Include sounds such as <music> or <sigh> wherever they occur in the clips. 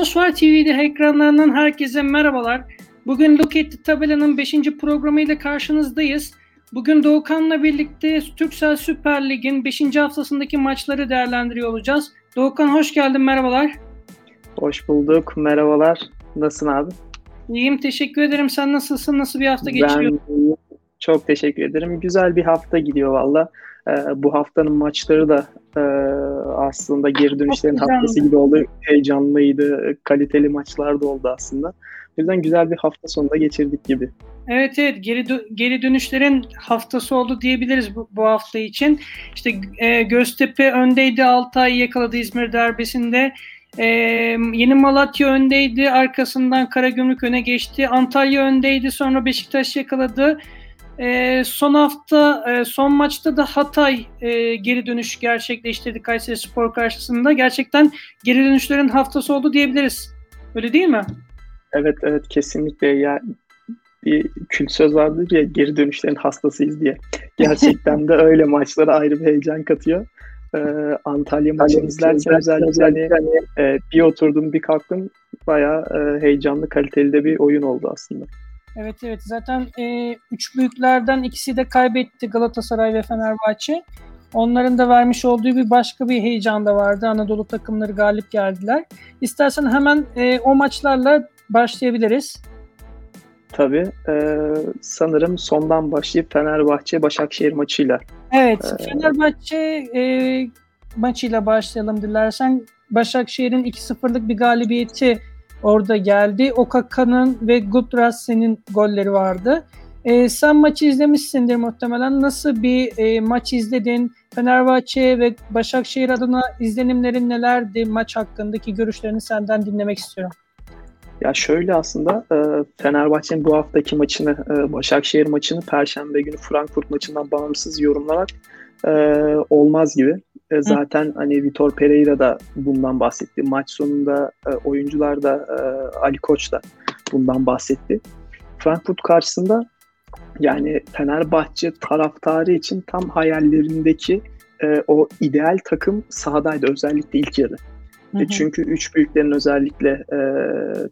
Bonsoir TV'de ekranlarından herkese merhabalar. Bugün Look at the Tabela'nın 5. programıyla karşınızdayız. Bugün Doğukan'la birlikte Türksel Süper Lig'in 5. haftasındaki maçları değerlendiriyor olacağız. Doğukan hoş geldin, merhabalar. Hoş bulduk, merhabalar. Nasılsın abi? İyiyim, teşekkür ederim. Sen nasılsın? Nasıl bir hafta geçiriyor? Ben çok teşekkür ederim. Güzel bir hafta gidiyor valla. Ee, bu haftanın maçları da e, aslında geri dönüşlerin haftası gibi oldu. Heyecanlıydı, kaliteli maçlar da oldu aslında. O yüzden güzel bir hafta sonunda geçirdik gibi. Evet evet geri dö- geri dönüşlerin haftası oldu diyebiliriz bu, bu hafta için. İşte e, Göztepe öndeydi Altay yakaladı İzmir derbisinde. E, Yeni Malatya öndeydi arkasından Karagümrük öne geçti. Antalya öndeydi sonra Beşiktaş yakaladı. E, son hafta e, son maçta da Hatay e, geri dönüş gerçekleştirdi Kayseri Spor karşısında. Gerçekten geri dönüşlerin haftası oldu diyebiliriz. Öyle değil mi? Evet evet kesinlikle ya bir kült söz vardır ya geri dönüşlerin hastasıyız diye. Gerçekten de öyle <laughs> maçlara ayrı bir heyecan katıyor. Ee, Antalya maçını izlerken özellikle hani, e, bir oturdum bir kalktım bayağı e, heyecanlı kaliteli de bir oyun oldu aslında. Evet evet zaten e, üç büyüklerden ikisi de kaybetti Galatasaray ve Fenerbahçe. Onların da vermiş olduğu bir başka bir heyecan da vardı. Anadolu takımları galip geldiler. İstersen hemen e, o maçlarla başlayabiliriz. Tabii. E, sanırım sondan başlayıp Fenerbahçe Başakşehir maçıyla. Evet. Ee, Fenerbahçe e, maçıyla başlayalım dilersen. Başakşehir'in 2-0'lık bir galibiyeti orada geldi. Okaka'nın ve Gudrassen'in golleri vardı. E, sen maçı izlemişsindir muhtemelen. Nasıl bir e, maç izledin? Fenerbahçe ve Başakşehir adına izlenimlerin nelerdi? Maç hakkındaki görüşlerini senden dinlemek istiyorum. Ya şöyle aslında e, Fenerbahçe'nin bu haftaki maçını, e, Başakşehir maçını Perşembe günü Frankfurt maçından bağımsız yorumlamak e, olmaz gibi. Zaten hani Vitor Pereira da bundan bahsetti. Maç sonunda oyuncular da Ali Koç da bundan bahsetti. Frankfurt karşısında yani Fenerbahçe taraftarı için tam hayallerindeki o ideal takım sahadaydı özellikle ilk yarı. Hı hı. Çünkü üç büyüklerin özellikle e,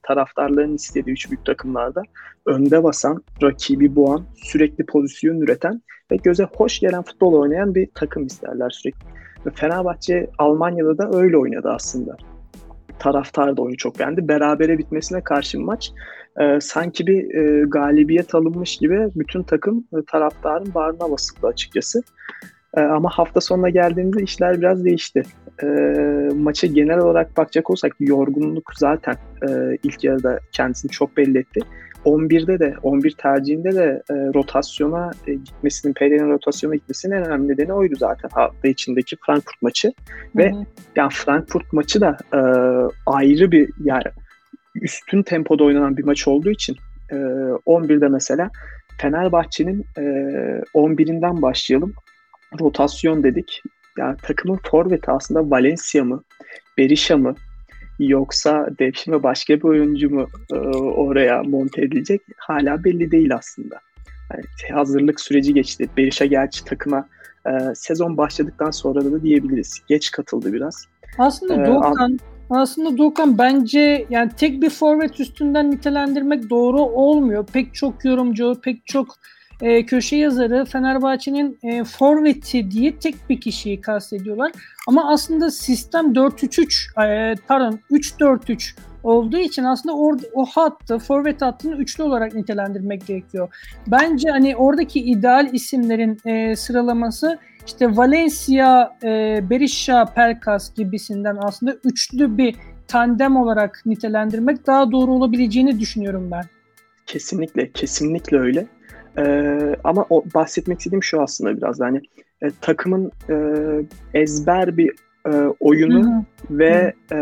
taraftarların istediği üç büyük takımlarda önde basan, rakibi boğan, sürekli pozisyon üreten ve göze hoş gelen futbol oynayan bir takım isterler sürekli. Ve Fenerbahçe Almanya'da da öyle oynadı aslında. Taraftar da oyunu çok beğendi. Berabere bitmesine karşı maç e, sanki bir e, galibiyet alınmış gibi bütün takım e, taraftarın bağrına basıldı açıkçası. E, ama hafta sonuna geldiğimizde işler biraz değişti e, maça genel olarak bakacak olsak yorgunluk zaten e, ilk yarıda kendisini çok belli etti. 11'de de 11 tercihinde de e, rotasyona e, gitmesinin Pereira'nın rotasyona gitmesinin en önemli nedeni oydu zaten hafta içindeki Frankfurt maçı Hı-hı. ve yani Frankfurt maçı da e, ayrı bir yani üstün tempoda oynanan bir maç olduğu için e, 11'de mesela Fenerbahçe'nin e, 11'inden başlayalım. Rotasyon dedik. Yani takımın forveti aslında Valencia mı, Berisha mı yoksa Devşin ve başka bir oyuncu mu e, oraya monte edilecek hala belli değil aslında. Yani hazırlık süreci geçti. Berisha gerçi takıma e, sezon başladıktan sonra da diyebiliriz. Geç katıldı biraz. Aslında ee, Doğukan aslında Doğukan bence yani tek bir forvet üstünden nitelendirmek doğru olmuyor. Pek çok yorumcu, pek çok e, köşe yazarı Fenerbahçe'nin e, forveti diye tek bir kişiyi kastediyorlar. Ama aslında sistem 4-3-3 e, pardon 3-4-3 olduğu için aslında orada o hattı, forvet hattını üçlü olarak nitelendirmek gerekiyor. Bence hani oradaki ideal isimlerin e, sıralaması işte Valencia, e, Berisha, Pelkas gibisinden aslında üçlü bir tandem olarak nitelendirmek daha doğru olabileceğini düşünüyorum ben. Kesinlikle, kesinlikle öyle. Ee, ama o bahsetmek istediğim şu aslında biraz da hani e, takımın e, ezber bir e, oyunu Hı-hı. ve e,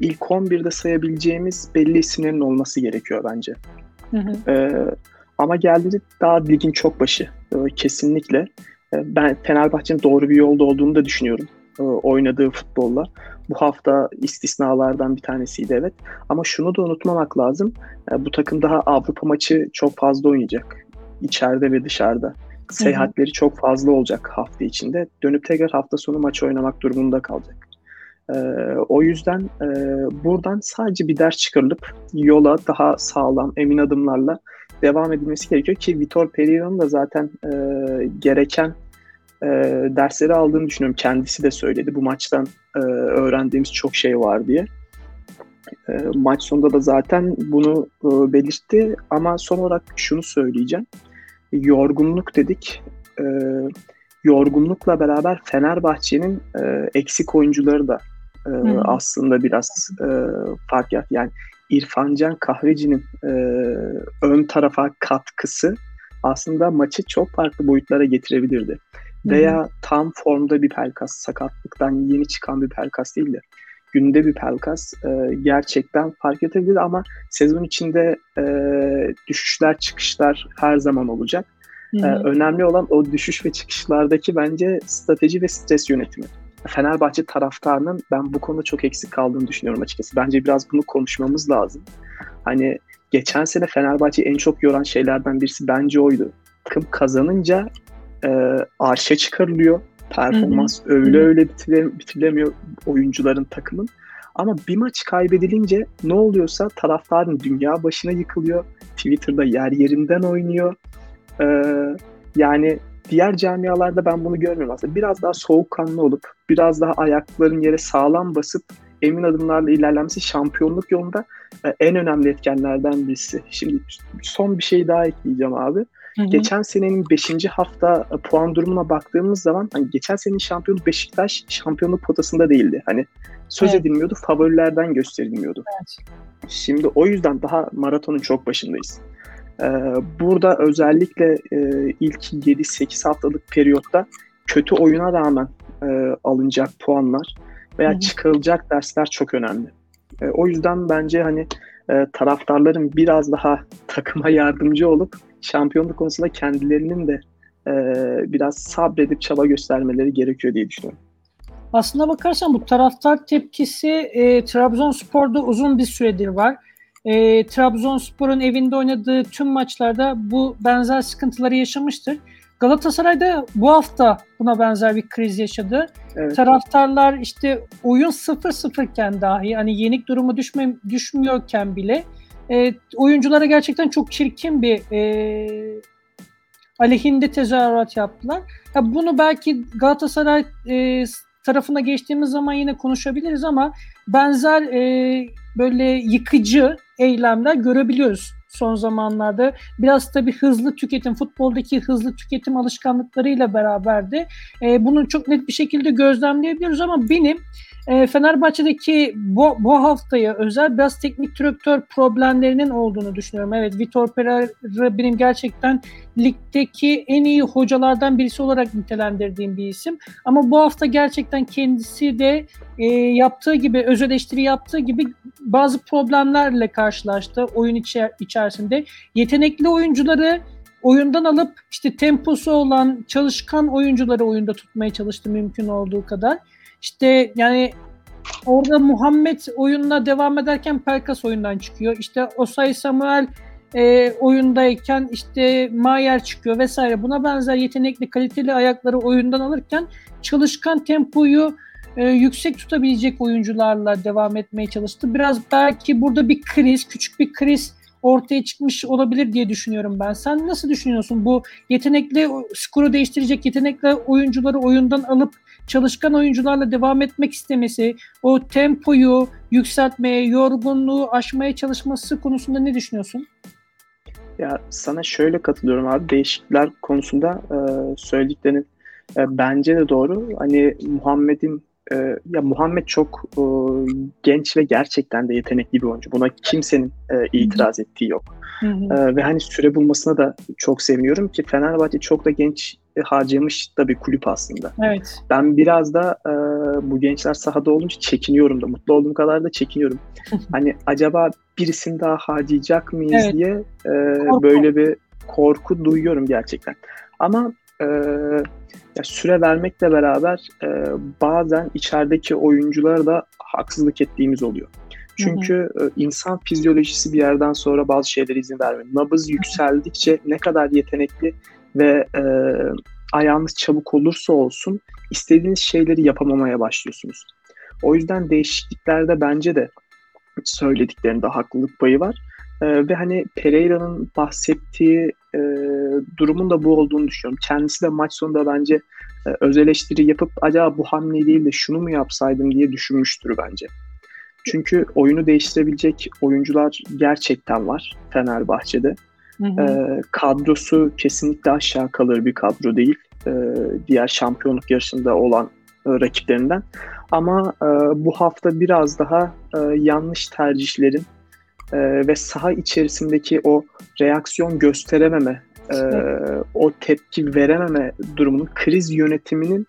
ilk 11'de sayabileceğimiz belli isimlerin olması gerekiyor bence. E, ama geldi daha ligin çok başı e, kesinlikle. E, ben Fenerbahçe'nin doğru bir yolda olduğunu da düşünüyorum e, oynadığı futbolla. Bu hafta istisnalardan bir tanesiydi evet. Ama şunu da unutmamak lazım. E, bu takım daha Avrupa maçı çok fazla oynayacak içeride ve dışarıda. Seyahatleri çok fazla olacak hafta içinde. Dönüp tekrar hafta sonu maç oynamak durumunda kalacak. E, o yüzden e, buradan sadece bir ders çıkarılıp yola daha sağlam, emin adımlarla devam edilmesi gerekiyor ki Vitor Pereira'nın da zaten e, gereken e, dersleri aldığını düşünüyorum. Kendisi de söyledi. Bu maçtan e, öğrendiğimiz çok şey var diye. E, maç sonunda da zaten bunu e, belirtti ama son olarak şunu söyleyeceğim. Yorgunluk dedik. E, yorgunlukla beraber Fenerbahçe'nin e, eksik oyuncuları da e, aslında biraz e, fark yarattı. Yani İrfancan Kahveci'nin e, ön tarafa katkısı aslında maçı çok farklı boyutlara getirebilirdi. Veya tam formda bir Pelkas, sakatlıktan yeni çıkan bir Pelkas değil de günde bir Pelkas e, gerçekten fark edebilir ama sezon içinde e, düşüşler çıkışlar her zaman olacak. E, önemli olan o düşüş ve çıkışlardaki bence strateji ve stres yönetimi. Fenerbahçe taraftarının ben bu konuda çok eksik kaldığını düşünüyorum açıkçası. Bence biraz bunu konuşmamız lazım. Hani geçen sene Fenerbahçe en çok yoran şeylerden birisi bence oydu. Takım kazanınca e, arşa çıkarılıyor. Performans hı hı. öyle öyle bitire, bitirilemiyor oyuncuların takımın. Ama bir maç kaybedilince ne oluyorsa taraftarın dünya başına yıkılıyor. Twitter'da yer yerinden oynuyor. Ee, yani diğer camialarda ben bunu görmüyorum aslında. Biraz daha soğukkanlı olup, biraz daha ayakların yere sağlam basıp emin adımlarla ilerlemesi şampiyonluk yolunda e, en önemli etkenlerden birisi. Şimdi son bir şey daha ekleyeceğim abi. Hı hı. Geçen senenin 5. hafta e, puan durumuna baktığımız zaman hani geçen senenin şampiyonu Beşiktaş şampiyonluk potasında değildi. Hani söz evet. edilmiyordu, favorilerden gösterilmiyordu. Evet. Şimdi o yüzden daha maratonun çok başındayız. Ee, burada özellikle e, ilk 7-8 haftalık periyotta kötü oyuna rağmen e, alınacak puanlar veya Hı-hı. çıkarılacak dersler çok önemli. E, o yüzden bence hani e, taraftarların biraz daha <laughs> takıma yardımcı olup şampiyonluk konusunda kendilerinin de e, biraz sabredip çaba göstermeleri gerekiyor diye düşünüyorum. Aslında bakarsan bu taraftar tepkisi e, Trabzonspor'da uzun bir süredir var. E, Trabzonspor'un evinde oynadığı tüm maçlarda bu benzer sıkıntıları yaşamıştır. Galatasaray'da bu hafta buna benzer bir kriz yaşadı. Evet. Taraftarlar işte oyun 0-0 iken dahi hani yenik durumu düşme, düşmüyorken bile e, oyunculara gerçekten çok çirkin bir e, aleyhinde tezahürat yaptılar. Ya bunu belki Galatasaray e, tarafına geçtiğimiz zaman yine konuşabiliriz ama benzer e, böyle yıkıcı eylemler görebiliyoruz son zamanlarda. Biraz tabii hızlı tüketim, futboldaki hızlı tüketim alışkanlıklarıyla beraber de e, bunu çok net bir şekilde gözlemleyebiliyoruz ama benim e, Fenerbahçe'deki bu, bu haftaya özel biraz teknik direktör problemlerinin olduğunu düşünüyorum. Evet Vitor Pereira benim gerçekten ligdeki en iyi hocalardan birisi olarak nitelendirdiğim bir isim. Ama bu hafta gerçekten kendisi de e, yaptığı gibi, öz eleştiri yaptığı gibi bazı problemlerle karşılaştı oyun içer içerisinde. Yetenekli oyuncuları oyundan alıp işte temposu olan çalışkan oyuncuları oyunda tutmaya çalıştı mümkün olduğu kadar. İşte yani orada Muhammed oyununa devam ederken Pelkas oyundan çıkıyor. İşte Osay Samuel e, oyundayken işte Mayer çıkıyor vesaire. Buna benzer yetenekli, kaliteli ayakları oyundan alırken çalışkan tempoyu e, yüksek tutabilecek oyuncularla devam etmeye çalıştı. Biraz belki burada bir kriz, küçük bir kriz ortaya çıkmış olabilir diye düşünüyorum ben. Sen nasıl düşünüyorsun bu yetenekli skoru değiştirecek yetenekli oyuncuları oyundan alıp çalışkan oyuncularla devam etmek istemesi, o tempoyu yükseltmeye, yorgunluğu aşmaya çalışması konusunda ne düşünüyorsun? Ya sana şöyle katılıyorum abi. Değişiklikler konusunda e, söylediklerin e, bence de doğru. Hani Muhammed'in e, ya Muhammed çok e, genç ve gerçekten de yetenekli bir oyuncu. Buna kimsenin e, itiraz ettiği yok. Hı hı. E, ve hani süre bulmasına da çok seviniyorum ki Fenerbahçe çok da genç harcamış da bir kulüp aslında. Evet. Ben biraz da e, bu gençler sahada olunca çekiniyorum da. Mutlu olduğum kadar da çekiniyorum. <laughs> hani acaba birisini daha harcayacak mıyız evet. diye e, böyle bir korku duyuyorum gerçekten. Ama e, ya süre vermekle beraber e, bazen içerideki oyunculara da haksızlık ettiğimiz oluyor. Çünkü hı hı. E, insan fizyolojisi bir yerden sonra bazı şeylere izin vermiyor. Nabız yükseldikçe ne kadar yetenekli ve e, ayağınız çabuk olursa olsun istediğiniz şeyleri yapamamaya başlıyorsunuz. O yüzden değişikliklerde bence de söylediklerinde haklılık payı var. E, ve hani Pereira'nın bahsettiği e, durumun da bu olduğunu düşünüyorum. Kendisi de maç sonunda bence e, öz eleştiri yapıp acaba bu hamle değil de şunu mu yapsaydım diye düşünmüştür bence. Çünkü oyunu değiştirebilecek oyuncular gerçekten var Fenerbahçe'de. Hı hı. E, kadrosu kesinlikle aşağı kalır bir kadro değil. E, diğer şampiyonluk yarışında olan e, rakiplerinden. Ama e, bu hafta biraz daha e, yanlış tercihlerin e, ve saha içerisindeki o reaksiyon gösterememe, e, o tepki verememe durumunun kriz yönetiminin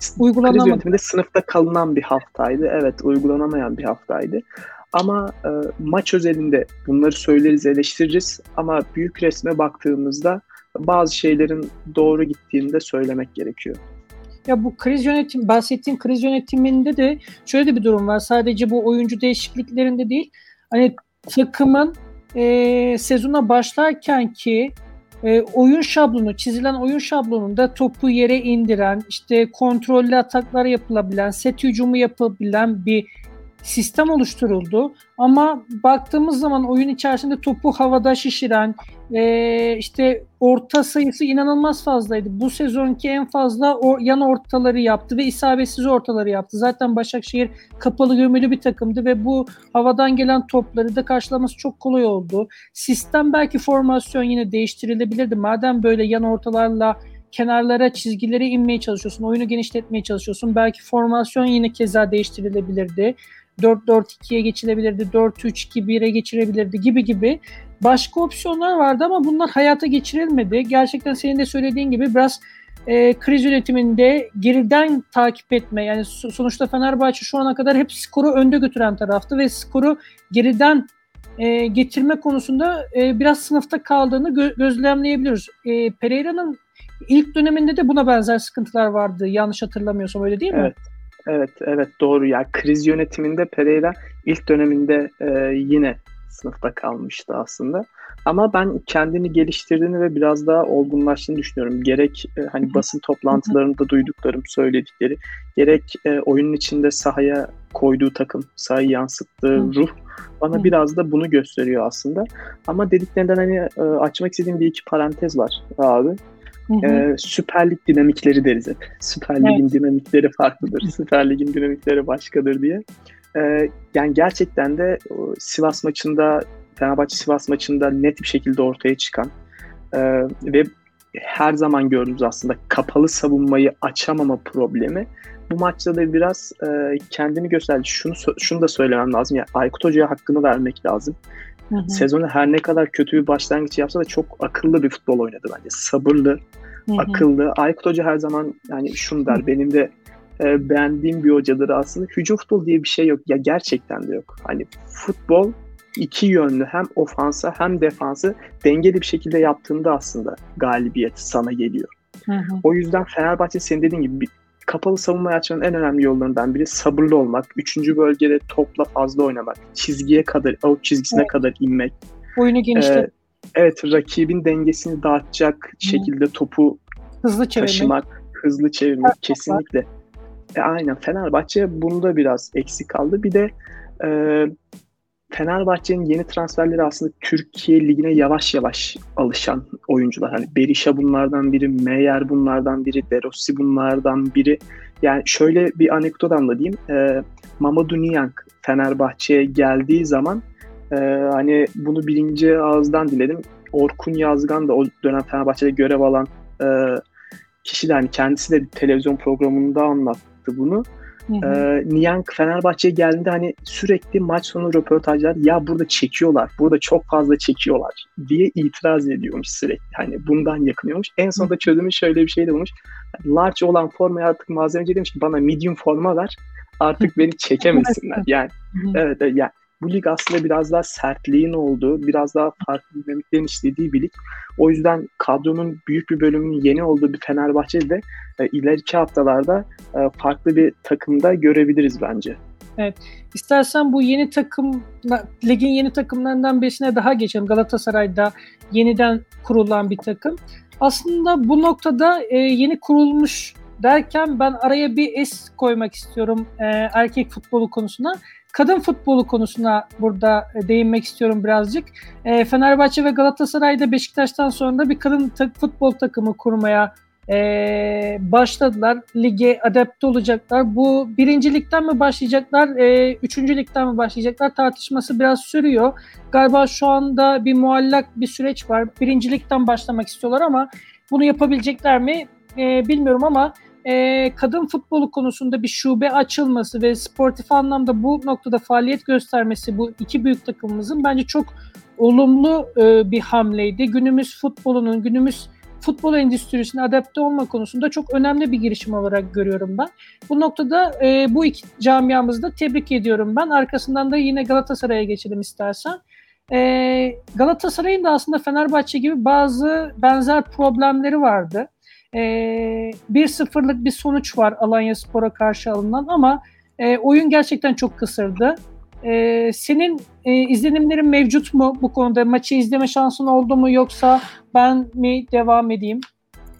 kriz yönetiminde sınıfta kalınan bir haftaydı. Evet, uygulanamayan bir haftaydı. Ama e, maç özelinde bunları söyleriz, eleştiririz ama büyük resme baktığımızda bazı şeylerin doğru gittiğini de söylemek gerekiyor. Ya bu kriz yönetim, bahsettiğim kriz yönetiminde de şöyle de bir durum var. Sadece bu oyuncu değişikliklerinde değil, hani takımın e, sezona başlarken ki e, oyun şablonu, çizilen oyun şablonunda topu yere indiren, işte kontrollü ataklar yapılabilen, set hücumu yapabilen bir sistem oluşturuldu. Ama baktığımız zaman oyun içerisinde topu havada şişiren, e, işte orta sayısı inanılmaz fazlaydı. Bu sezonki en fazla o, yan ortaları yaptı ve isabetsiz ortaları yaptı. Zaten Başakşehir kapalı gömülü bir takımdı ve bu havadan gelen topları da karşılaması çok kolay oldu. Sistem belki formasyon yine değiştirilebilirdi. Madem böyle yan ortalarla kenarlara çizgileri inmeye çalışıyorsun, oyunu genişletmeye çalışıyorsun. Belki formasyon yine keza değiştirilebilirdi. 4-4-2'ye geçilebilirdi, 4-3-2-1'e geçirebilirdi gibi gibi başka opsiyonlar vardı ama bunlar hayata geçirilmedi. Gerçekten senin de söylediğin gibi biraz e, kriz yönetiminde geriden takip etme yani sonuçta Fenerbahçe şu ana kadar hep skoru önde götüren taraftı ve skoru geriden e, getirme konusunda e, biraz sınıfta kaldığını gö- gözlemleyebiliyoruz. E, Pereira'nın ilk döneminde de buna benzer sıkıntılar vardı yanlış hatırlamıyorsam öyle değil mi? Evet. Evet, evet doğru. Ya yani kriz yönetiminde Pereira ilk döneminde e, yine sınıfta kalmıştı aslında. Ama ben kendini geliştirdiğini ve biraz daha olgunlaştığını düşünüyorum. Gerek e, hani basın toplantılarında duyduklarım, söyledikleri, gerek e, oyunun içinde sahaya koyduğu takım, sahayı yansıttığı ruh bana biraz da bunu gösteriyor aslında. Ama dediklerinden hani e, açmak istediğim bir iki parantez var abi. Hı Ee, Süper Lig dinamikleri deriz hep. Süper Lig'in evet. dinamikleri farklıdır. Süper Lig'in dinamikleri başkadır diye. Ee, yani gerçekten de Sivas maçında, Fenerbahçe Sivas maçında net bir şekilde ortaya çıkan e, ve her zaman gördüğümüz aslında kapalı savunmayı açamama problemi bu maçta da biraz e, kendini gösterdi. Şunu şunu da söylemem lazım. Yani Aykut Hoca'ya hakkını vermek lazım. Hı hı. Sezonu her ne kadar kötü bir başlangıç yapsa da çok akıllı bir futbol oynadı bence. Sabırlı, hı hı. akıllı. Aykut Hoca her zaman yani şunu der. Benim de e, beğendiğim bir hocadır aslında. Hücum futbol diye bir şey yok. Ya gerçekten de yok. Hani futbol iki yönlü hem ofansa hem defansı dengeli bir şekilde yaptığında aslında galibiyet sana geliyor. Hı hı. O yüzden Fenerbahçe senin dediğin gibi kapalı savunma açmanın en önemli yollarından biri sabırlı olmak. Üçüncü bölgede topla fazla oynamak. Çizgiye kadar, out çizgisine evet. kadar inmek. Oyunu genişlet. Ee, evet, rakibin dengesini dağıtacak Hı. şekilde topu hızlı çevirmek. taşımak, hızlı çevirmek evet, kesinlikle. E, aynen Fenerbahçe bunda biraz eksik kaldı. Bir de e, Fenerbahçe'nin yeni transferleri aslında Türkiye Ligi'ne yavaş yavaş alışan oyuncular. Hani Berisha bunlardan biri, Meyer bunlardan biri, Derossi bunlardan biri. Yani şöyle bir anekdot anlatayım. E, Mamadou Niang Fenerbahçe'ye geldiği zaman e, hani bunu birinci ağızdan diledim. Orkun Yazgan da o dönem Fenerbahçe'de görev alan e, kişi de hani kendisi de bir televizyon programında anlattı bunu. Ee, Niang Fenerbahçe'ye geldiğinde hani sürekli maç sonu röportajlar ya burada çekiyorlar, burada çok fazla çekiyorlar diye itiraz ediyormuş sürekli. Hani bundan yakınıyormuş. En sonunda çözümü şöyle bir şey de bulmuş. Large olan formayı artık malzemeci demiş ki bana medium forma ver artık beni <laughs> çekemesinler. Yani evet, evet yani bu lig aslında biraz daha sertliğin olduğu, biraz daha farklı dinamiklerin işlediği bir lig. O yüzden kadronun büyük bir bölümünün yeni olduğu bir Fenerbahçe'de de e, ileriki haftalarda e, farklı bir takımda görebiliriz bence. Evet. İstersen bu yeni takım, ligin yeni takımlarından birisine daha geçelim. Galatasaray'da yeniden kurulan bir takım. Aslında bu noktada e, yeni kurulmuş derken ben araya bir es koymak istiyorum e, erkek futbolu konusuna. Kadın futbolu konusuna burada e, değinmek istiyorum birazcık. E, Fenerbahçe ve Galatasaray'da Beşiktaş'tan sonra da bir kadın ta- futbol takımı kurmaya e, başladılar. Lige adapte olacaklar. Bu birincilikten mi başlayacaklar, e, üçüncülükten mi başlayacaklar tartışması biraz sürüyor. Galiba şu anda bir muallak bir süreç var. Birincilikten başlamak istiyorlar ama bunu yapabilecekler mi e, bilmiyorum ama e, kadın futbolu konusunda bir şube açılması ve sportif anlamda bu noktada faaliyet göstermesi bu iki büyük takımımızın bence çok olumlu e, bir hamleydi. Günümüz futbolunun, günümüz futbol endüstrisine adapte olma konusunda çok önemli bir girişim olarak görüyorum ben. Bu noktada e, bu iki camiamızı da tebrik ediyorum ben. Arkasından da yine Galatasaray'a geçelim istersen. E, Galatasaray'ın da aslında Fenerbahçe gibi bazı benzer problemleri vardı. E, 1-0'lık bir sonuç var Alanya Spor'a karşı alınan ama e, oyun gerçekten çok kısırdı. E, senin e, izlenimlerin mevcut mu bu konuda? Maçı izleme şansın oldu mu yoksa ben mi devam edeyim?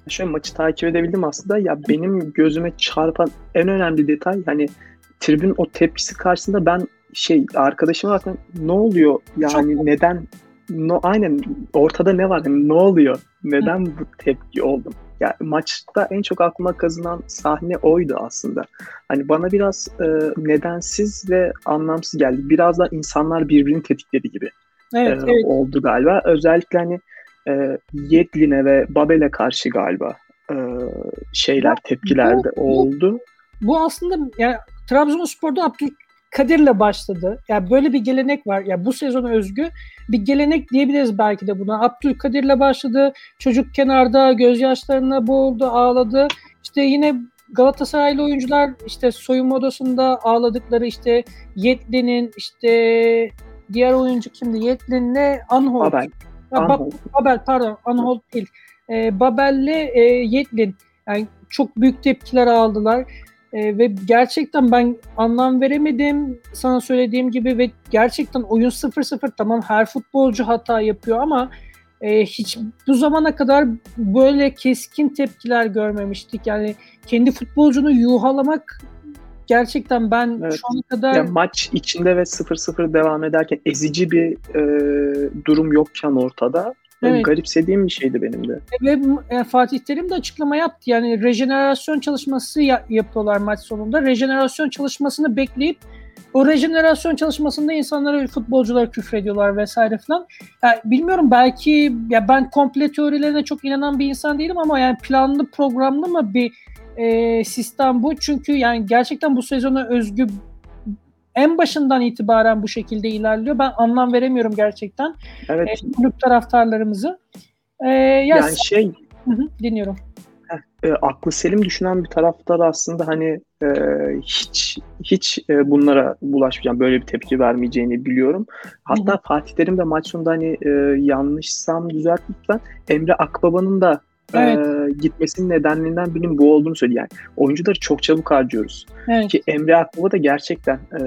Şöyle maçı takip edebildim aslında. Ya benim gözüme çarpan en önemli detay hani tribün o tepkisi karşısında ben şey arkadaşıma bakın ne oluyor yani Çok neden no, aynen ortada ne var yani ne oluyor neden bu tepki oldum yani maçta en çok aklıma kazınan sahne oydu aslında. Hani bana biraz e, nedensiz ve anlamsız geldi. Biraz da insanlar birbirini tetikledi gibi evet, e, evet. oldu galiba. Özellikle hani e, Yedlin'e ve Babel'e karşı galiba e, şeyler, tepkiler de oldu. Bu aslında yani Trabzonspor'da Abdülkadir'le başladı. Yani böyle bir gelenek var. Yani bu sezona özgü bir gelenek diyebiliriz belki de buna. Abdülkadir'le başladı. Çocuk kenarda gözyaşlarına boğuldu, ağladı. İşte yine Galatasaraylı oyuncular işte soyunma odasında ağladıkları işte Yetlin'in işte diğer oyuncu kimdi? Yetlin'le Anhol. Babel. Anhol. Babel pardon Anhol değil. E, Babel'le e, Yetlin yani çok büyük tepkiler aldılar. E, ve gerçekten ben anlam veremedim sana söylediğim gibi ve gerçekten oyun 0-0 tamam her futbolcu hata yapıyor ama e, hiç bu zamana kadar böyle keskin tepkiler görmemiştik. Yani kendi futbolcunu yuhalamak gerçekten ben evet. şu ana kadar... Yani maç içinde ve 0-0 devam ederken ezici bir e, durum yokken ortada Evet. Garipsediğim bir şeydi benim de. Ve e, Fatih Terim de açıklama yaptı. Yani rejenerasyon çalışması ya- yapıyorlar maç sonunda. Rejenerasyon çalışmasını bekleyip o rejenerasyon çalışmasında insanlara futbolcular küfrediyorlar vesaire falan. Yani bilmiyorum belki ya ben komple teorilerine çok inanan bir insan değilim ama yani planlı programlı mı bir e, sistem bu? Çünkü yani gerçekten bu sezona özgü en başından itibaren bu şekilde ilerliyor. Ben anlam veremiyorum gerçekten. Evet. E, kulüp taraftarlarımızı. E, ya yani şey hı hı, dinliyorum. E, aklı selim düşünen bir taraftar aslında hani e, hiç hiç e, bunlara bulaşmayacağım böyle bir tepki vermeyeceğini biliyorum. Hatta hı hı. Fatih Terim de maç sonunda hani e, yanlışsam düzelt lütfen Emre Akbaba'nın da evet. e, gitmesinin nedenlerinden birinin bu olduğunu söyledi. Yani oyuncuları çok çabuk harcıyoruz. Evet. Ki Emre Akbaba da gerçekten e,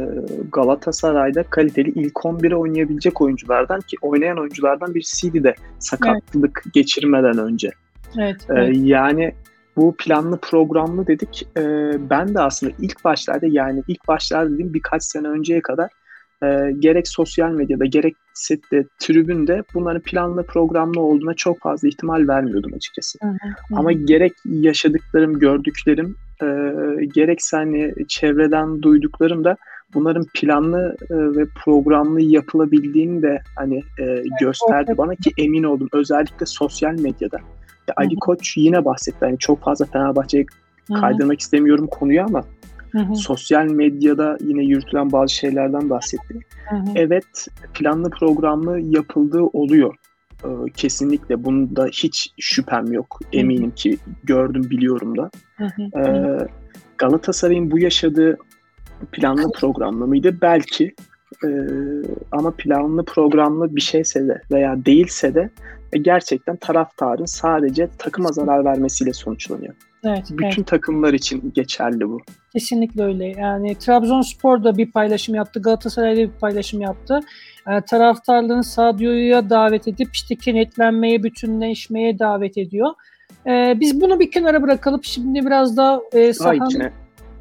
Galatasaray'da kaliteli ilk 11'e oynayabilecek oyunculardan ki oynayan oyunculardan birisiydi de sakatlık evet. geçirmeden önce. Evet, e, evet. yani bu planlı programlı dedik. E, ben de aslında ilk başlarda yani ilk başlarda dediğim birkaç sene önceye kadar e, gerek sosyal medyada gerek sette, tribünde bunların planlı programlı olduğuna çok fazla ihtimal vermiyordum açıkçası. Hı hı. Ama gerek yaşadıklarım, gördüklerim, e, gerekse hani çevreden duyduklarım da bunların planlı e, ve programlı yapılabildiğini de hani e, gösterdi bana ki emin oldum. Özellikle sosyal medyada. Ya Ali Koç yine bahsetti. Hani çok fazla Fenerbahçe'ye kaydırmak istemiyorum konuyu ama Hı hı. Sosyal medyada yine yürütülen bazı şeylerden bahsetti. Hı hı. Evet planlı programlı yapıldığı oluyor. Ee, kesinlikle bunda hiç şüphem yok. Eminim ki gördüm biliyorum da. Hı hı. Ee, Galatasaray'ın bu yaşadığı planlı programlı mıydı? Belki. Ee, ama planlı programlı bir şeyse de veya değilse de gerçekten taraftarın sadece takıma zarar vermesiyle sonuçlanıyor. Evet, Bütün evet. takımlar için geçerli bu. Kesinlikle öyle. Yani Trabzonspor da bir paylaşım yaptı. Galatasaray'da bir paylaşım yaptı. Yani taraftarlığını sağduyuya davet edip işte kenetlenmeye, bütünleşmeye davet ediyor. E, biz bunu bir kenara bırakalım. Şimdi biraz daha e, saha, saha içine,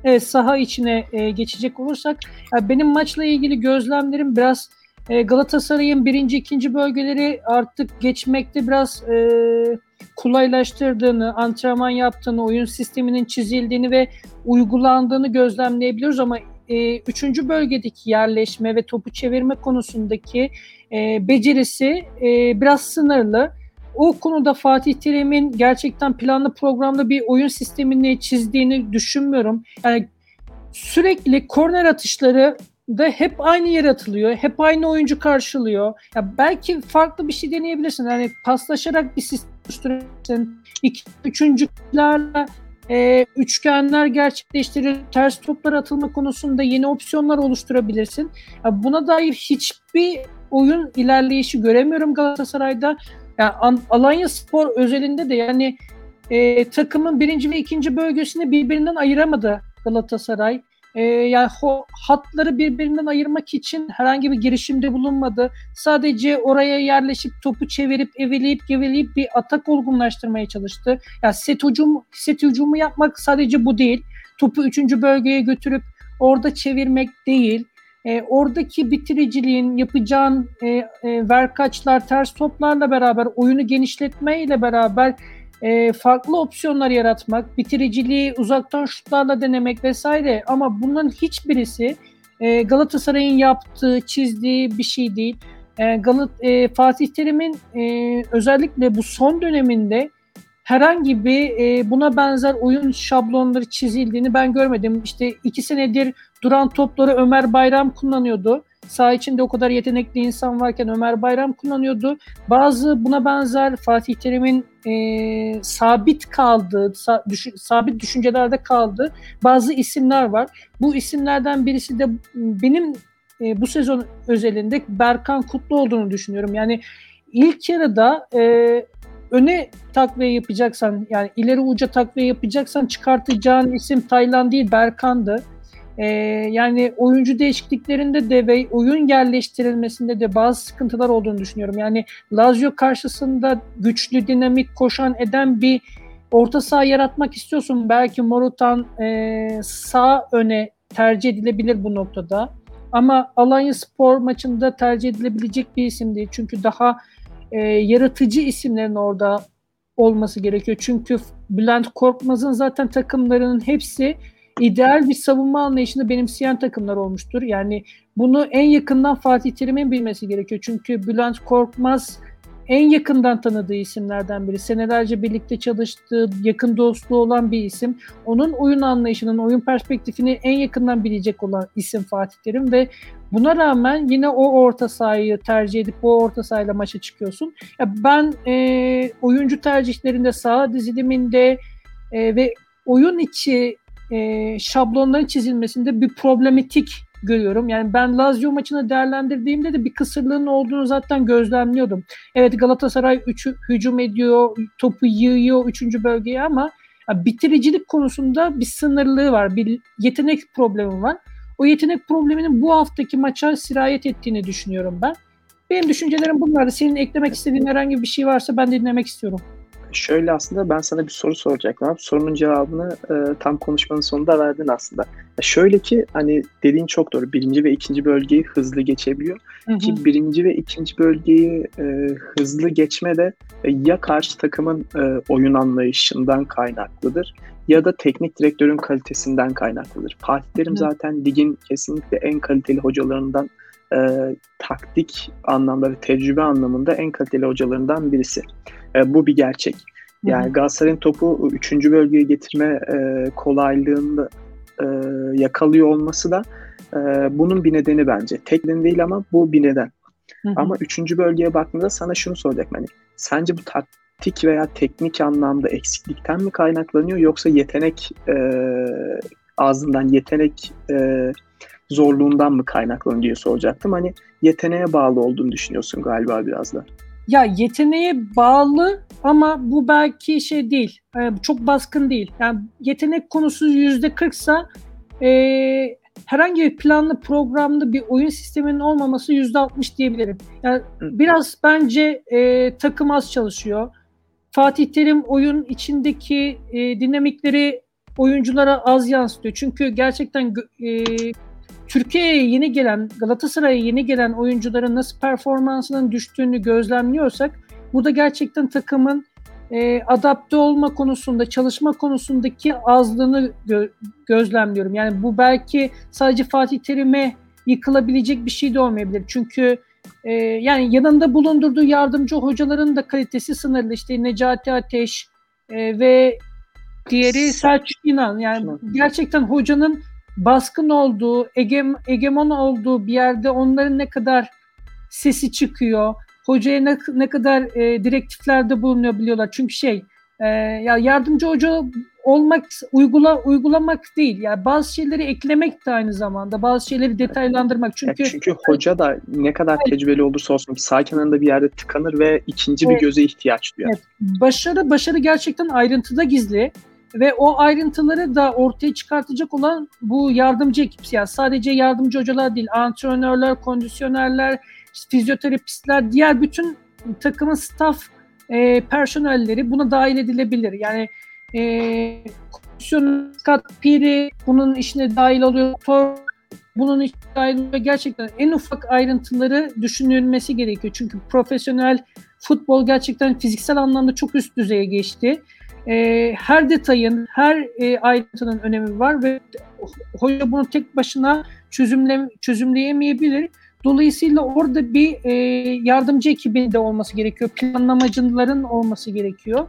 evet, saha içine e, geçecek olursak yani benim maçla ilgili gözlemlerim biraz e, Galatasaray'ın birinci, ikinci bölgeleri artık geçmekte biraz e, kolaylaştırdığını, antrenman yaptığını, oyun sisteminin çizildiğini ve uygulandığını gözlemleyebiliyoruz ama e, üçüncü bölgedeki yerleşme ve topu çevirme konusundaki e, becerisi e, biraz sınırlı. O konuda Fatih Terim'in gerçekten planlı programda bir oyun sistemini çizdiğini düşünmüyorum. Yani sürekli korner atışları da hep aynı yere atılıyor. Hep aynı oyuncu karşılıyor. Ya belki farklı bir şey deneyebilirsin. Yani paslaşarak bir sistem oluşturabilirsin. İki, üçüncülerle e, üçgenler gerçekleştirir, ters toplar atılma konusunda yeni opsiyonlar oluşturabilirsin. Ya buna dair hiçbir oyun ilerleyişi göremiyorum Galatasaray'da. Yani Alanya Spor özelinde de yani e, takımın birinci ve ikinci bölgesini birbirinden ayıramadı Galatasaray e, yani ho, hatları birbirinden ayırmak için herhangi bir girişimde bulunmadı. Sadece oraya yerleşip topu çevirip eveleyip geveleyip bir atak olgunlaştırmaya çalıştı. Yani set hücum set hücumu yapmak sadece bu değil. Topu üçüncü bölgeye götürüp orada çevirmek değil. E, oradaki bitiriciliğin yapacağın e, e, verkaçlar, ters toplarla beraber oyunu genişletmeyle beraber e, farklı opsiyonlar yaratmak, bitiriciliği uzaktan şutlarla denemek vesaire ama bunların hiçbirisi e, Galatasaray'ın yaptığı, çizdiği bir şey değil. E, Galat e, Fatih Terim'in e, özellikle bu son döneminde herhangi bir e, buna benzer oyun şablonları çizildiğini ben görmedim. İşte iki senedir duran topları Ömer Bayram kullanıyordu. Sağ içinde o kadar yetenekli insan varken Ömer Bayram kullanıyordu. Bazı buna benzer Fatih Terim'in e, sabit kaldığı, sa, düş, sabit düşüncelerde kaldığı bazı isimler var. Bu isimlerden birisi de benim e, bu sezon özelinde Berkan Kutlu olduğunu düşünüyorum. Yani ilk yarıda e, öne takviye yapacaksan yani ileri uca takviye yapacaksan çıkartacağın isim Taylan değil Berkan'dı. Ee, yani oyuncu değişikliklerinde de ve oyun yerleştirilmesinde de bazı sıkıntılar olduğunu düşünüyorum. Yani Lazio karşısında güçlü, dinamik, koşan eden bir orta saha yaratmak istiyorsun. Belki Morutan e, sağ öne tercih edilebilir bu noktada. Ama Alanya Spor maçında tercih edilebilecek bir isim değil. Çünkü daha e, yaratıcı isimlerin orada olması gerekiyor. Çünkü Bülent Korkmaz'ın zaten takımlarının hepsi ideal bir savunma anlayışını benimseyen takımlar olmuştur. Yani bunu en yakından Fatih Terim'in bilmesi gerekiyor. Çünkü Bülent Korkmaz en yakından tanıdığı isimlerden biri. Senelerce birlikte çalıştığı, yakın dostluğu olan bir isim. Onun oyun anlayışının, oyun perspektifini en yakından bilecek olan isim Fatih Terim ve buna rağmen yine o orta sahayı tercih edip o orta sahayla maça çıkıyorsun. Ya ben e, oyuncu tercihlerinde, sağ diziliminde e, ve oyun içi e, şablonların çizilmesinde bir problematik görüyorum. Yani ben Lazio maçını değerlendirdiğimde de bir kısırlığın olduğunu zaten gözlemliyordum. Evet Galatasaray üç, hücum ediyor, topu yığıyor 3. bölgeye ama bitiricilik konusunda bir sınırlığı var. Bir yetenek problemi var. O yetenek probleminin bu haftaki maça sirayet ettiğini düşünüyorum ben. Benim düşüncelerim bunlar. Senin eklemek istediğin herhangi bir şey varsa ben dinlemek istiyorum. Şöyle aslında ben sana bir soru soracaktım abi. Sorunun cevabını e, tam konuşmanın sonunda verdin aslında. Ya şöyle ki hani dediğin çok doğru. Birinci ve ikinci bölgeyi hızlı geçebiliyor. Hı hı. Ki birinci ve ikinci bölgeyi e, hızlı geçme de e, ya karşı takımın e, oyun anlayışından kaynaklıdır ya da teknik direktörün kalitesinden kaynaklıdır. Fatih Terim zaten ligin kesinlikle en kaliteli hocalarından e, taktik anlamda ve tecrübe anlamında en kaliteli hocalarından birisi. E, bu bir gerçek. Yani Galatasaray'ın topu 3. bölgeye getirme e, kolaylığını e, yakalıyor olması da e, bunun bir nedeni bence. Tek nedeni değil ama bu bir neden. Hı hı. Ama 3. bölgeye baktığında sana şunu soracak hani sence bu taktik veya teknik anlamda eksiklikten mi kaynaklanıyor yoksa yetenek e, ağzından yetenek e, zorluğundan mı kaynaklanıyor diye soracaktım. Hani yeteneğe bağlı olduğunu düşünüyorsun galiba biraz da. Ya yeteneğe bağlı ama bu belki şey değil. E, çok baskın değil. Yani yetenek konusu yüzde kırksa e, herhangi bir planlı programlı bir oyun sisteminin olmaması yüzde altmış diyebilirim. Yani biraz bence e, takım az çalışıyor. Fatih Terim oyun içindeki e, dinamikleri oyunculara az yansıtıyor. Çünkü gerçekten e, Türkiye'ye yeni gelen, Galatasaray'a yeni gelen oyuncuların nasıl performansının düştüğünü gözlemliyorsak burada gerçekten takımın e, adapte olma konusunda, çalışma konusundaki azlığını gö- gözlemliyorum. Yani bu belki sadece Fatih Terim'e yıkılabilecek bir şey de olmayabilir. Çünkü e, yani yanında bulundurduğu yardımcı hocaların da kalitesi sınırlı. İşte Necati Ateş e, ve diğeri Selçuk İnan. Yani gerçekten hocanın baskın olduğu, egem, egemon olduğu bir yerde onların ne kadar sesi çıkıyor, hocaya ne, ne kadar e, direktiflerde bulunuyor biliyorlar. Çünkü şey, e, ya yardımcı hoca olmak, uygula uygulamak değil. Yani bazı şeyleri eklemek de aynı zamanda, bazı şeyleri detaylandırmak. Çünkü ya çünkü hoca da ne kadar tecrübeli olursa olsun sağ kenarında bir yerde tıkanır ve ikinci evet. bir göze ihtiyaç duyar. Evet. Başarı başarı gerçekten ayrıntıda gizli ve o ayrıntıları da ortaya çıkartacak olan bu yardımcı ekip yani sadece yardımcı hocalar değil antrenörler, kondisyonerler, fizyoterapistler, diğer bütün takımın staff e, personelleri buna dahil edilebilir. Yani e, kondisyon Scott Piri bunun işine dahil oluyor. Tor bunun içine dahil oluyor. Gerçekten en ufak ayrıntıları düşünülmesi gerekiyor. Çünkü profesyonel futbol gerçekten fiziksel anlamda çok üst düzeye geçti e, her detayın, her e, ayrıntının önemi var ve hoca bunu tek başına çözümle, çözümleyemeyebilir. Dolayısıyla orada bir e, yardımcı ekibin de olması gerekiyor. Planlamacıların olması gerekiyor.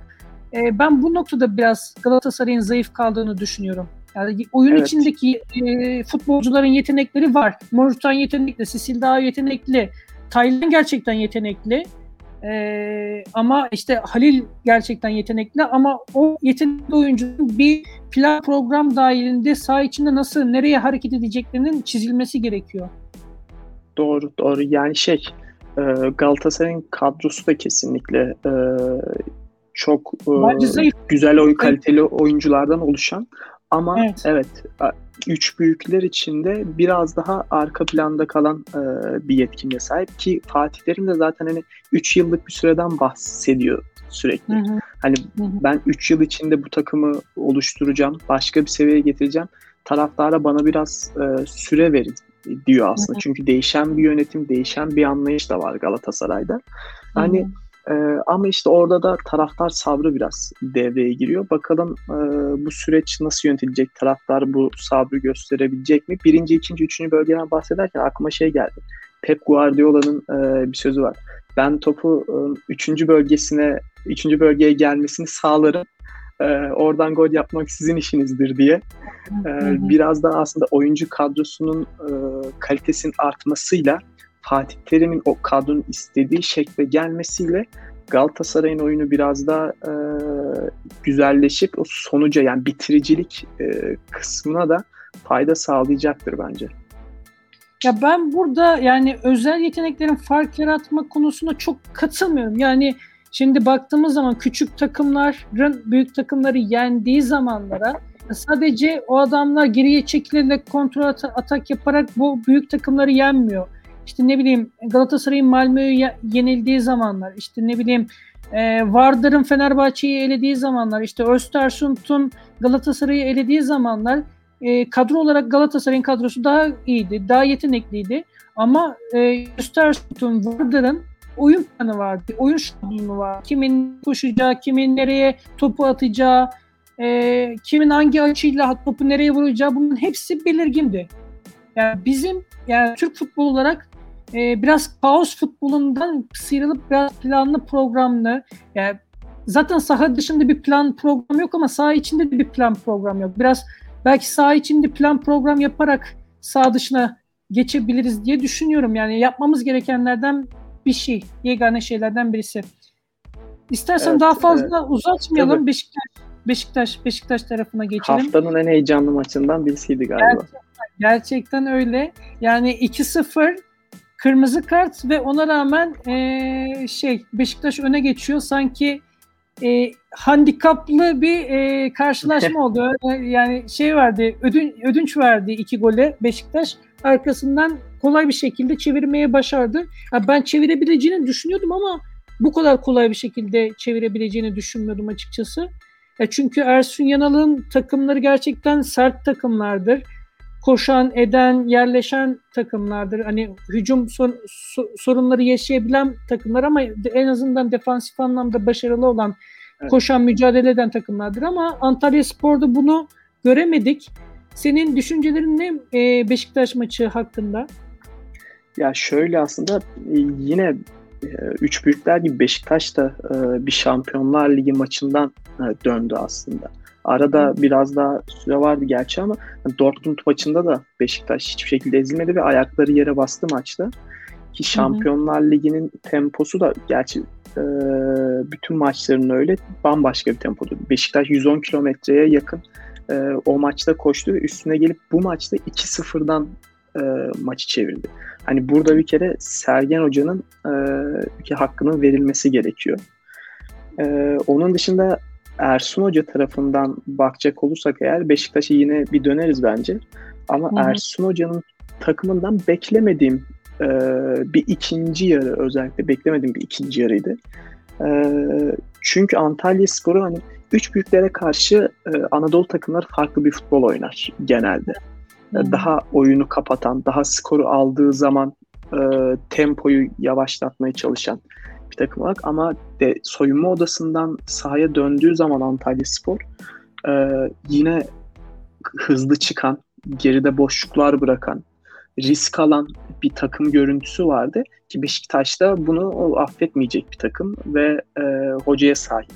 E, ben bu noktada biraz Galatasaray'ın zayıf kaldığını düşünüyorum. Yani oyun evet. içindeki e, futbolcuların yetenekleri var. Morutan yetenekli, Sisil daha yetenekli, Taylan gerçekten yetenekli. Ee, ama işte Halil gerçekten yetenekli ama o yetenekli oyuncunun bir plan program dahilinde saha içinde nasıl nereye hareket edeceklerinin çizilmesi gerekiyor. Doğru doğru. Yani şey e, Galatasaray'ın kadrosu da kesinlikle e, çok e, güzel oyun kaliteli oyunculardan oluşan ama evet, evet üç büyükler içinde biraz daha arka planda kalan e, bir yetkinliğe sahip ki Fatih Terim de zaten hani 3 yıllık bir süreden bahsediyor sürekli. Hı hı. Hani hı hı. ben 3 yıl içinde bu takımı oluşturacağım, başka bir seviyeye getireceğim. Taraftara bana biraz e, süre verin diyor aslında. Hı hı. Çünkü değişen bir yönetim, değişen bir anlayış da var Galatasaray'da. Hani hı hı e, ama işte orada da taraftar sabrı biraz devreye giriyor. Bakalım e, bu süreç nasıl yönetilecek? Taraftar bu sabrı gösterebilecek mi? Birinci, ikinci, üçüncü bölgeden bahsederken aklıma şey geldi. Pep Guardiola'nın e, bir sözü var. Ben topu e, üçüncü bölgesine, üçüncü bölgeye gelmesini sağlarım. E, oradan gol yapmak sizin işinizdir diye. E, biraz daha aslında oyuncu kadrosunun e, kalitesinin artmasıyla Fatih Terim'in o kadronun istediği şekle gelmesiyle Galatasaray'ın oyunu biraz daha e, güzelleşip o sonuca yani bitiricilik e, kısmına da fayda sağlayacaktır bence. Ya ben burada yani özel yeteneklerin fark yaratma konusunda çok katılmıyorum. Yani şimdi baktığımız zaman küçük takımların büyük takımları yendiği zamanlara sadece o adamlar geriye çekilerek kontrol atak yaparak bu büyük takımları yenmiyor işte ne bileyim Galatasaray'ın Malmö'yü yenildiği zamanlar, işte ne bileyim e, Vardar'ın Fenerbahçe'yi elediği zamanlar, işte Östersund'un Galatasaray'ı elediği zamanlar e, kadro olarak Galatasaray'ın kadrosu daha iyiydi, daha yetenekliydi. Ama e, Östersund'un, Vardar'ın oyun planı vardı, oyun şablonu var. Kimin koşacağı, kimin nereye topu atacağı, e, kimin hangi açıyla topu nereye vuracağı bunun hepsi belirgindi. Yani bizim yani Türk futbol olarak e, biraz kaos futbolundan sıyrılıp biraz planlı programlı yani zaten saha dışında bir plan program yok ama saha içinde de bir plan program yok. Biraz belki saha içinde plan program yaparak saha dışına geçebiliriz diye düşünüyorum. Yani yapmamız gerekenlerden bir şey, yegane şeylerden birisi. İstersen evet, daha fazla evet. uzatmayalım. Tabii. Beşiktaş Beşiktaş Beşiktaş tarafına geçelim. Haftanın en heyecanlı maçından birisiydi galiba. Gerçekten, gerçekten öyle. Yani 2-0 kırmızı kart ve ona rağmen e, şey Beşiktaş öne geçiyor. Sanki e, handikaplı bir e, karşılaşma oldu. Yani şey verdi, ödün, ödünç verdi iki gole Beşiktaş. Arkasından kolay bir şekilde çevirmeye başardı. Ya ben çevirebileceğini düşünüyordum ama bu kadar kolay bir şekilde çevirebileceğini düşünmüyordum açıkçası. Çünkü Ersun Yanal'ın takımları gerçekten sert takımlardır. Koşan, eden, yerleşen takımlardır. Hani hücum son, so, sorunları yaşayabilen takımlar ama en azından defansif anlamda başarılı olan, evet. koşan, mücadele eden takımlardır. Ama Antalya Spor'da bunu göremedik. Senin düşüncelerin ne e, Beşiktaş maçı hakkında? Ya şöyle aslında e, yine e, üç büyükler gibi Beşiktaş da e, bir Şampiyonlar Ligi maçından döndü aslında. Arada biraz daha süre vardı gerçi ama Dortmund maçında da Beşiktaş hiçbir şekilde ezilmedi ve ayakları yere bastı maçta. Ki Şampiyonlar Ligi'nin temposu da gerçi bütün maçların öyle bambaşka bir tempodu. Beşiktaş 110 kilometreye yakın o maçta koştu ve üstüne gelip bu maçta 2-0'dan maçı çevirdi. Hani burada bir kere Sergen Hoca'nın e, hakkının verilmesi gerekiyor. E, onun dışında Ersun Hoca tarafından bakacak olursak eğer Beşiktaş'a yine bir döneriz bence. Ama Hı-hı. Ersun Hoca'nın takımından beklemediğim e, bir ikinci yarı özellikle beklemediğim bir ikinci yarıydı. E, çünkü Antalya Sporu hani üç büyüklere karşı e, Anadolu takımları farklı bir futbol oynar genelde. Hmm. Daha oyunu kapatan, daha skoru aldığı zaman e, tempoyu yavaşlatmaya çalışan takım olarak ama de soyunma odasından sahaya döndüğü zaman Antalya Spor e, yine hızlı çıkan, geride boşluklar bırakan, risk alan bir takım görüntüsü vardı ki Beşiktaş'ta bunu affetmeyecek bir takım ve e, hocaya sahip.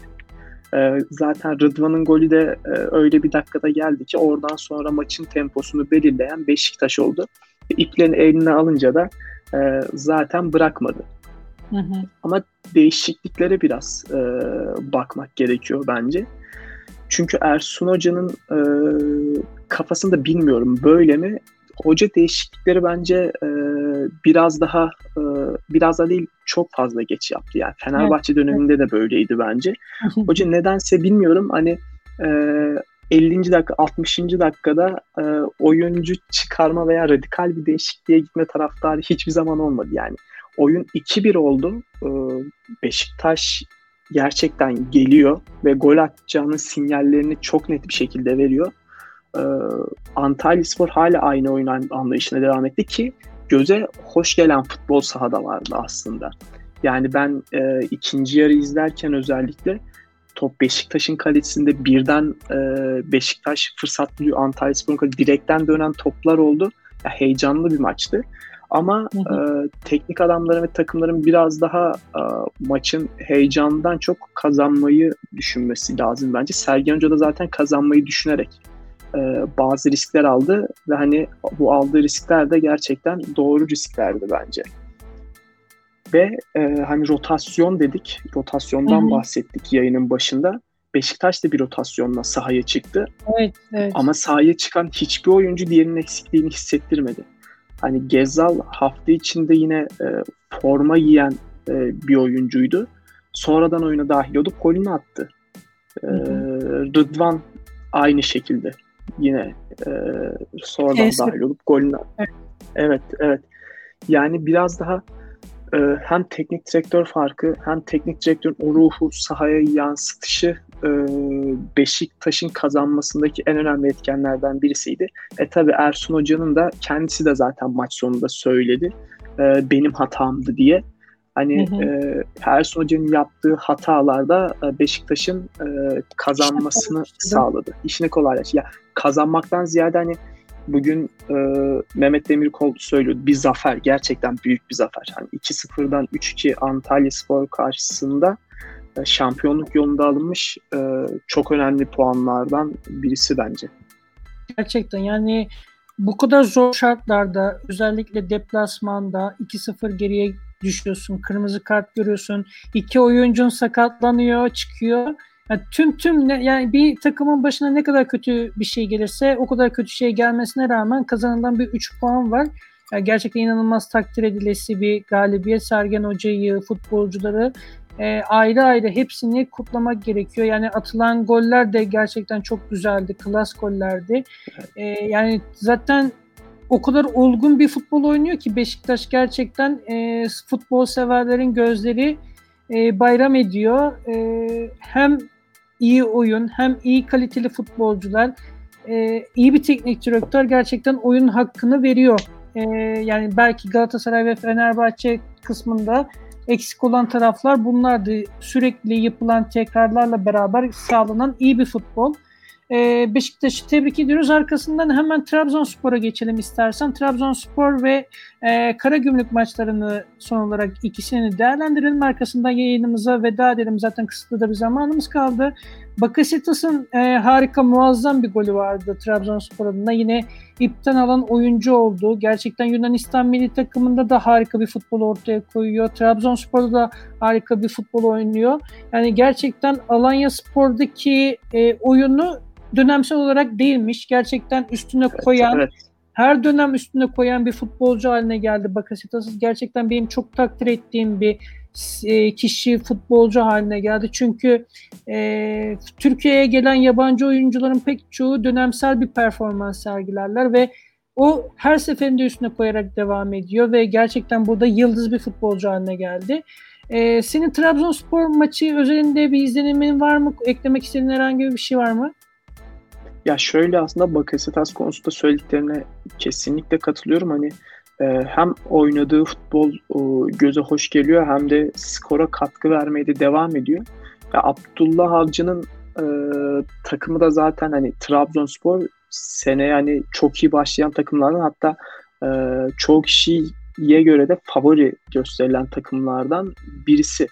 E, zaten Rıdvan'ın golü de e, öyle bir dakikada geldi ki oradan sonra maçın temposunu belirleyen Beşiktaş oldu. İplerini eline alınca da e, zaten bırakmadı. Hı hı. Ama değişikliklere biraz e, bakmak gerekiyor bence. Çünkü Ersun Hoca'nın e, kafasında bilmiyorum böyle mi hoca değişiklikleri bence e, biraz daha e, biraz da değil çok fazla geç yaptı yani Fenerbahçe evet. döneminde de böyleydi bence. Hoca nedense bilmiyorum hani e, 50. dakika 60. dakikada e, oyuncu çıkarma veya radikal bir değişikliğe gitme taraftarı hiçbir zaman olmadı yani. Oyun 2-1 oldu. E, Beşiktaş gerçekten geliyor ve gol atacağının sinyallerini çok net bir şekilde veriyor e, Antalya Spor hala aynı oyun anlayışına devam etti ki göze hoş gelen futbol sahada vardı aslında. Yani ben e, ikinci yarı izlerken özellikle top Beşiktaş'ın kalesinde birden e, Beşiktaş fırsat buluyor. Antalya Spor'un direkten dönen toplar oldu. Ya, heyecanlı bir maçtı. Ama hı hı. E, teknik adamların ve takımların biraz daha e, maçın heyecanından çok kazanmayı düşünmesi lazım bence. Sergen Hoca da zaten kazanmayı düşünerek e, bazı riskler aldı ve hani bu aldığı riskler de gerçekten doğru risklerdi bence. Ve e, hani rotasyon dedik, rotasyondan Hı-hı. bahsettik yayının başında. Beşiktaş da bir rotasyonla sahaya çıktı. Evet, evet. Ama sahaya çıkan hiçbir oyuncu diğerinin eksikliğini hissettirmedi. Hani Gezal hafta içinde yine e, forma giyen e, bir oyuncuydu. Sonradan oyuna dahil olup golünü attı. E, Rıdvan aynı şekilde yine e, sonradan Kesin. dahil olup golünü evet. evet evet yani biraz daha e, hem teknik direktör farkı hem teknik direktörün o ruhu sahaya yansıtışı e, Beşiktaş'ın kazanmasındaki en önemli etkenlerden birisiydi. E tabi Ersun Hoca'nın da kendisi de zaten maç sonunda söyledi. E, benim hatamdı diye. Hani hı hı. E, Ersun Hoca'nın yaptığı hatalarda e, Beşiktaş'ın e, kazanmasını sağladı. İşini kolaylaştı. Ya kazanmaktan ziyade hani bugün e, Mehmet Demirkol söylüyor bir zafer gerçekten büyük bir zafer. Hani 2-0'dan 3-2 Antalya Spor karşısında e, şampiyonluk yolunda alınmış e, çok önemli puanlardan birisi bence. Gerçekten yani bu kadar zor şartlarda özellikle deplasmanda 2-0 geriye düşüyorsun, kırmızı kart görüyorsun, iki oyuncun sakatlanıyor, çıkıyor yani tüm tüm ne, yani bir takımın başına ne kadar kötü bir şey gelirse o kadar kötü şey gelmesine rağmen kazanılan bir 3 puan var. Yani gerçekten inanılmaz takdir edilesi bir galibiyet. Sergen Hoca'yı, futbolcuları e, ayrı ayrı hepsini kutlamak gerekiyor. Yani atılan goller de gerçekten çok güzeldi. Klas gollerdi. E, yani zaten o kadar olgun bir futbol oynuyor ki Beşiktaş gerçekten e, futbol severlerin gözleri e, bayram ediyor. E, hem iyi oyun hem iyi kaliteli futbolcular e, iyi bir teknik direktör gerçekten oyun hakkını veriyor. E, yani belki Galatasaray ve Fenerbahçe kısmında eksik olan taraflar bunlardı. Sürekli yapılan tekrarlarla beraber sağlanan iyi bir futbol. Ee, Beşiktaş'ı tebrik ediyoruz. Arkasından hemen Trabzonspor'a geçelim istersen. Trabzonspor ve e, Karagümrük maçlarını son olarak ikisini değerlendirelim. Arkasından yayınımıza veda edelim. Zaten kısıtlı da bir zamanımız kaldı. Bakasetas'ın e, harika muazzam bir golü vardı Trabzonspor adına. Yine ipten alan oyuncu oldu. Gerçekten Yunanistan milli takımında da harika bir futbol ortaya koyuyor. Trabzonspor'da da harika bir futbol oynuyor. Yani gerçekten Alanya Spor'daki e, oyunu dönemsel olarak değilmiş. Gerçekten üstüne koyan, evet. her dönem üstüne koyan bir futbolcu haline geldi Bakasetas. Gerçekten benim çok takdir ettiğim bir e, kişi futbolcu haline geldi. Çünkü e, Türkiye'ye gelen yabancı oyuncuların pek çoğu dönemsel bir performans sergilerler ve o her seferinde üstüne koyarak devam ediyor ve gerçekten burada yıldız bir futbolcu haline geldi. Ee, senin Trabzonspor maçı özelinde bir izlenimin var mı? Eklemek istediğin herhangi bir şey var mı? Ya şöyle aslında Bakasetas konusunda söylediklerine kesinlikle katılıyorum. Hani e, hem oynadığı futbol e, göze hoş geliyor hem de skora katkı vermeye de devam ediyor. Ya Abdullah Avcı'nın e, takımı da zaten hani Trabzonspor sene yani çok iyi başlayan takımlardan hatta e, çoğu kişiye göre de favori gösterilen takımlardan birisi.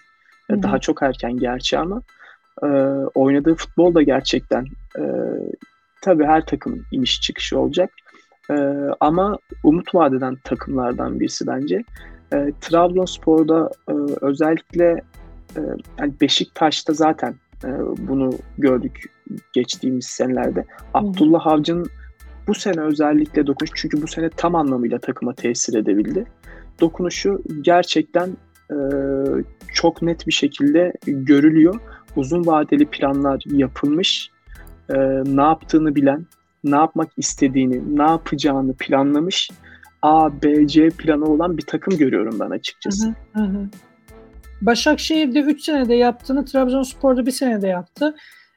Hı-hı. Daha çok erken gerçi ama e, oynadığı futbol da gerçekten e, tabii her takım iniş çıkışı olacak. E, ama umut vadeden takımlardan birisi bence. E, Trabzonspor'da e, özellikle e, yani Beşiktaş'ta zaten e, bunu gördük geçtiğimiz senelerde. Abdullah Avcı'nın bu sene özellikle dokunuş çünkü bu sene tam anlamıyla takıma tesir edebildi. Dokunuşu gerçekten e, çok net bir şekilde görülüyor. Uzun vadeli planlar yapılmış. E, ne yaptığını bilen, ne yapmak istediğini, ne yapacağını planlamış. A, B, C planı olan bir takım görüyorum ben açıkçası. Hı hı. Başakşehir'de 3 senede yaptığını Trabzonspor'da bir senede yaptı.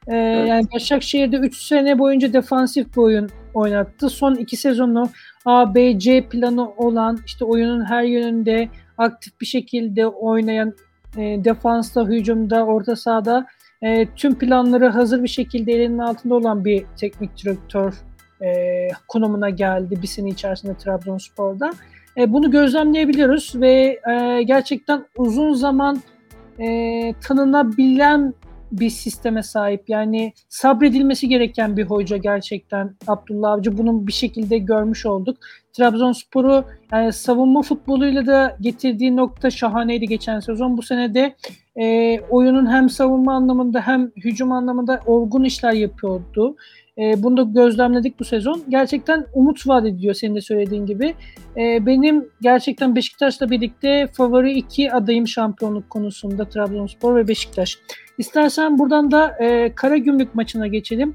Ee, evet. Yani Başakşehir'de 3 sene boyunca defansif bir oyun oynattı. Son 2 sezonu A, B, C planı olan işte oyunun her yönünde aktif bir şekilde oynayan e, defansta, hücumda, orta sahada e, tüm planları hazır bir şekilde elinin altında olan bir teknik direktör e, konumuna geldi bir sene içerisinde Trabzonspor'da. E, bunu gözlemleyebiliyoruz ve e, gerçekten uzun zaman e, tanınabilen bir sisteme sahip. Yani sabredilmesi gereken bir hoca gerçekten Abdullah Avcı. Bunun bir şekilde görmüş olduk. Trabzonspor'u yani savunma futboluyla da getirdiği nokta şahaneydi geçen sezon. Bu sene de e, oyunun hem savunma anlamında hem hücum anlamında olgun işler yapıyordu. E, bunu da gözlemledik bu sezon. Gerçekten umut vaat ediyor senin de söylediğin gibi. E, benim gerçekten Beşiktaş'la birlikte favori iki adayım şampiyonluk konusunda Trabzonspor ve Beşiktaş. İstersen buradan da e, Karagümrük maçına geçelim.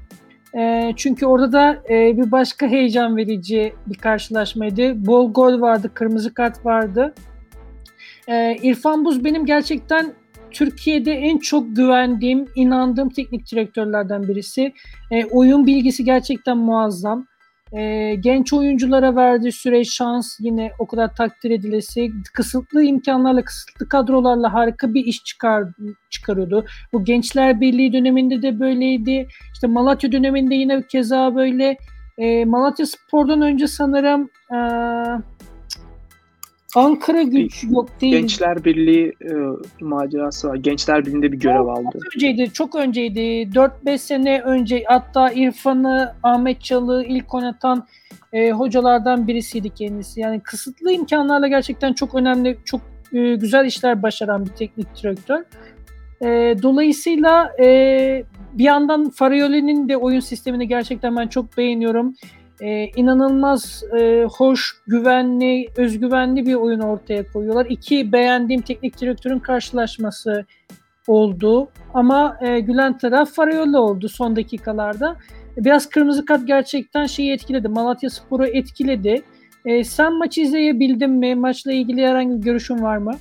E, çünkü orada da e, bir başka heyecan verici bir karşılaşmaydı. Bol gol vardı, kırmızı kart vardı. E, İrfan Buz benim gerçekten Türkiye'de en çok güvendiğim, inandığım teknik direktörlerden birisi. E, oyun bilgisi gerçekten muazzam. E, genç oyunculara verdiği süre şans yine o kadar takdir edilesi. Kısıtlı imkanlarla, kısıtlı kadrolarla harika bir iş çıkar, çıkarıyordu. Bu Gençler Birliği döneminde de böyleydi. İşte Malatya döneminde yine keza böyle. E, Malatya Spor'dan önce sanırım... E, Ankara güç yok değil. Gençler Birliği e, macerası var. Gençler Birliği'nde bir görev aldı. Çok önceydi, çok önceydi. 4-5 sene önce hatta İrfan'ı, Ahmet Çalı ilk oynatan e, hocalardan birisiydi kendisi. Yani kısıtlı imkanlarla gerçekten çok önemli, çok e, güzel işler başaran bir teknik direktör. E, dolayısıyla e, bir yandan Farioli'nin de oyun sistemini gerçekten ben çok beğeniyorum e, inanılmaz e, hoş, güvenli, özgüvenli bir oyun ortaya koyuyorlar. İki beğendiğim teknik direktörün karşılaşması oldu. Ama e, gülen taraf Farayol'la oldu son dakikalarda. Biraz kırmızı kart gerçekten şeyi etkiledi. Malatya Spor'u etkiledi. E, sen maçı izleyebildin mi? Maçla ilgili herhangi bir görüşün var mı?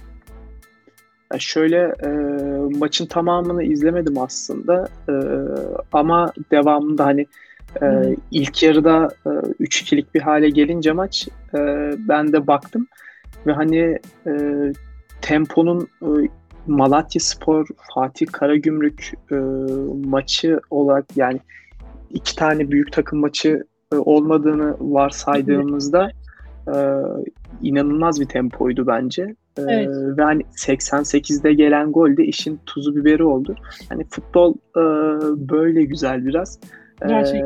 Şöyle e, maçın tamamını izlemedim aslında e, ama devamında hani e, ilk yarıda e, 3-2'lik bir hale gelince maç e, ben de baktım ve hani e, temponun e, Malatya Spor, Fatih Karagümrük e, maçı olarak yani iki tane büyük takım maçı e, olmadığını varsaydığımızda e, inanılmaz bir tempoydu bence. E, evet. Ve hani 88'de gelen gol de işin tuzu biberi oldu. Hani futbol e, böyle güzel biraz. Gerçek.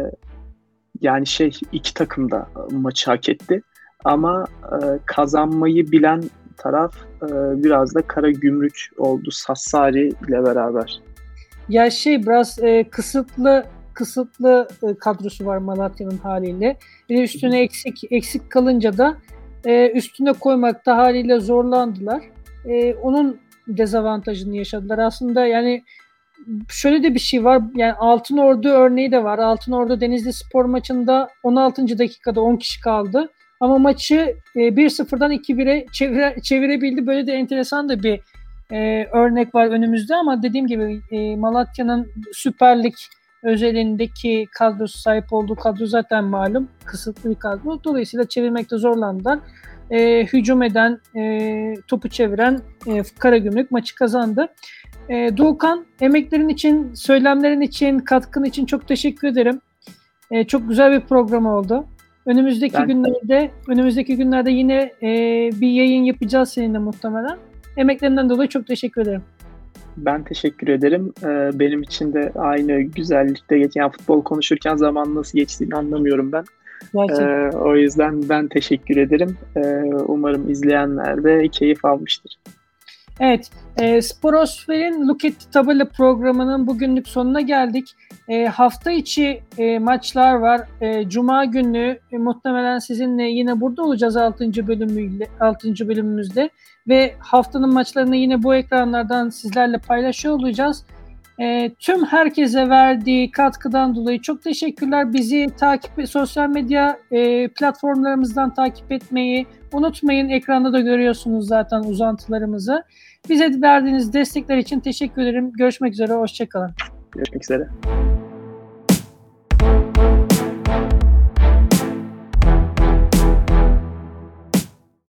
Yani şey iki takım da maçı hak etti. Ama e, kazanmayı bilen taraf e, biraz da Kara Gümrük oldu Sassari ile beraber. Ya şey biraz e, kısıtlı kısıtlı e, kadrosu var Malatya'nın haliyle. Bir de üstüne eksik eksik kalınca da e, üstüne koymakta haliyle zorlandılar. E, onun dezavantajını yaşadılar. Aslında yani şöyle de bir şey var. Yani Altın Ordu örneği de var. Altın Ordu Denizli Spor maçında 16. dakikada 10 kişi kaldı. Ama maçı e, 1-0'dan 2-1'e çevire, çevirebildi. Böyle de enteresan da bir e, örnek var önümüzde ama dediğim gibi e, Malatya'nın Süper Lig özelindeki kadrosu sahip olduğu kadro zaten malum kısıtlı bir kadro. Dolayısıyla çevirmekte zorlandılar. E, hücum eden, e, topu çeviren e, Karagümrük maçı kazandı. E, Doğukan emeklerin için, söylemlerin için, katkın için çok teşekkür ederim. E, çok güzel bir program oldu. Önümüzdeki ben... günlerde önümüzdeki günlerde yine e, bir yayın yapacağız seninle muhtemelen. Emeklerinden dolayı çok teşekkür ederim. Ben teşekkür ederim. Ee, benim için de aynı güzellikte geçen yani futbol konuşurken zaman nasıl geçtiğini anlamıyorum ben. Ee, o yüzden ben teşekkür ederim. Ee, umarım izleyenler de keyif almıştır. Evet, e, Sporosfer'in Look at the Tabela programının bugünlük sonuna geldik. E, hafta içi e, maçlar var. E, Cuma günü e, muhtemelen sizinle yine burada olacağız 6. bölümüyle 6. bölümümüzde ve haftanın maçlarını yine bu ekranlardan sizlerle paylaşıyor olacağız. E, tüm herkese verdiği katkıdan dolayı çok teşekkürler. Bizi takip sosyal medya e, platformlarımızdan takip etmeyi unutmayın. Ekranda da görüyorsunuz zaten uzantılarımızı. Bize verdiğiniz destekler için teşekkür ederim. Görüşmek üzere, hoşçakalın. Görüşmek üzere.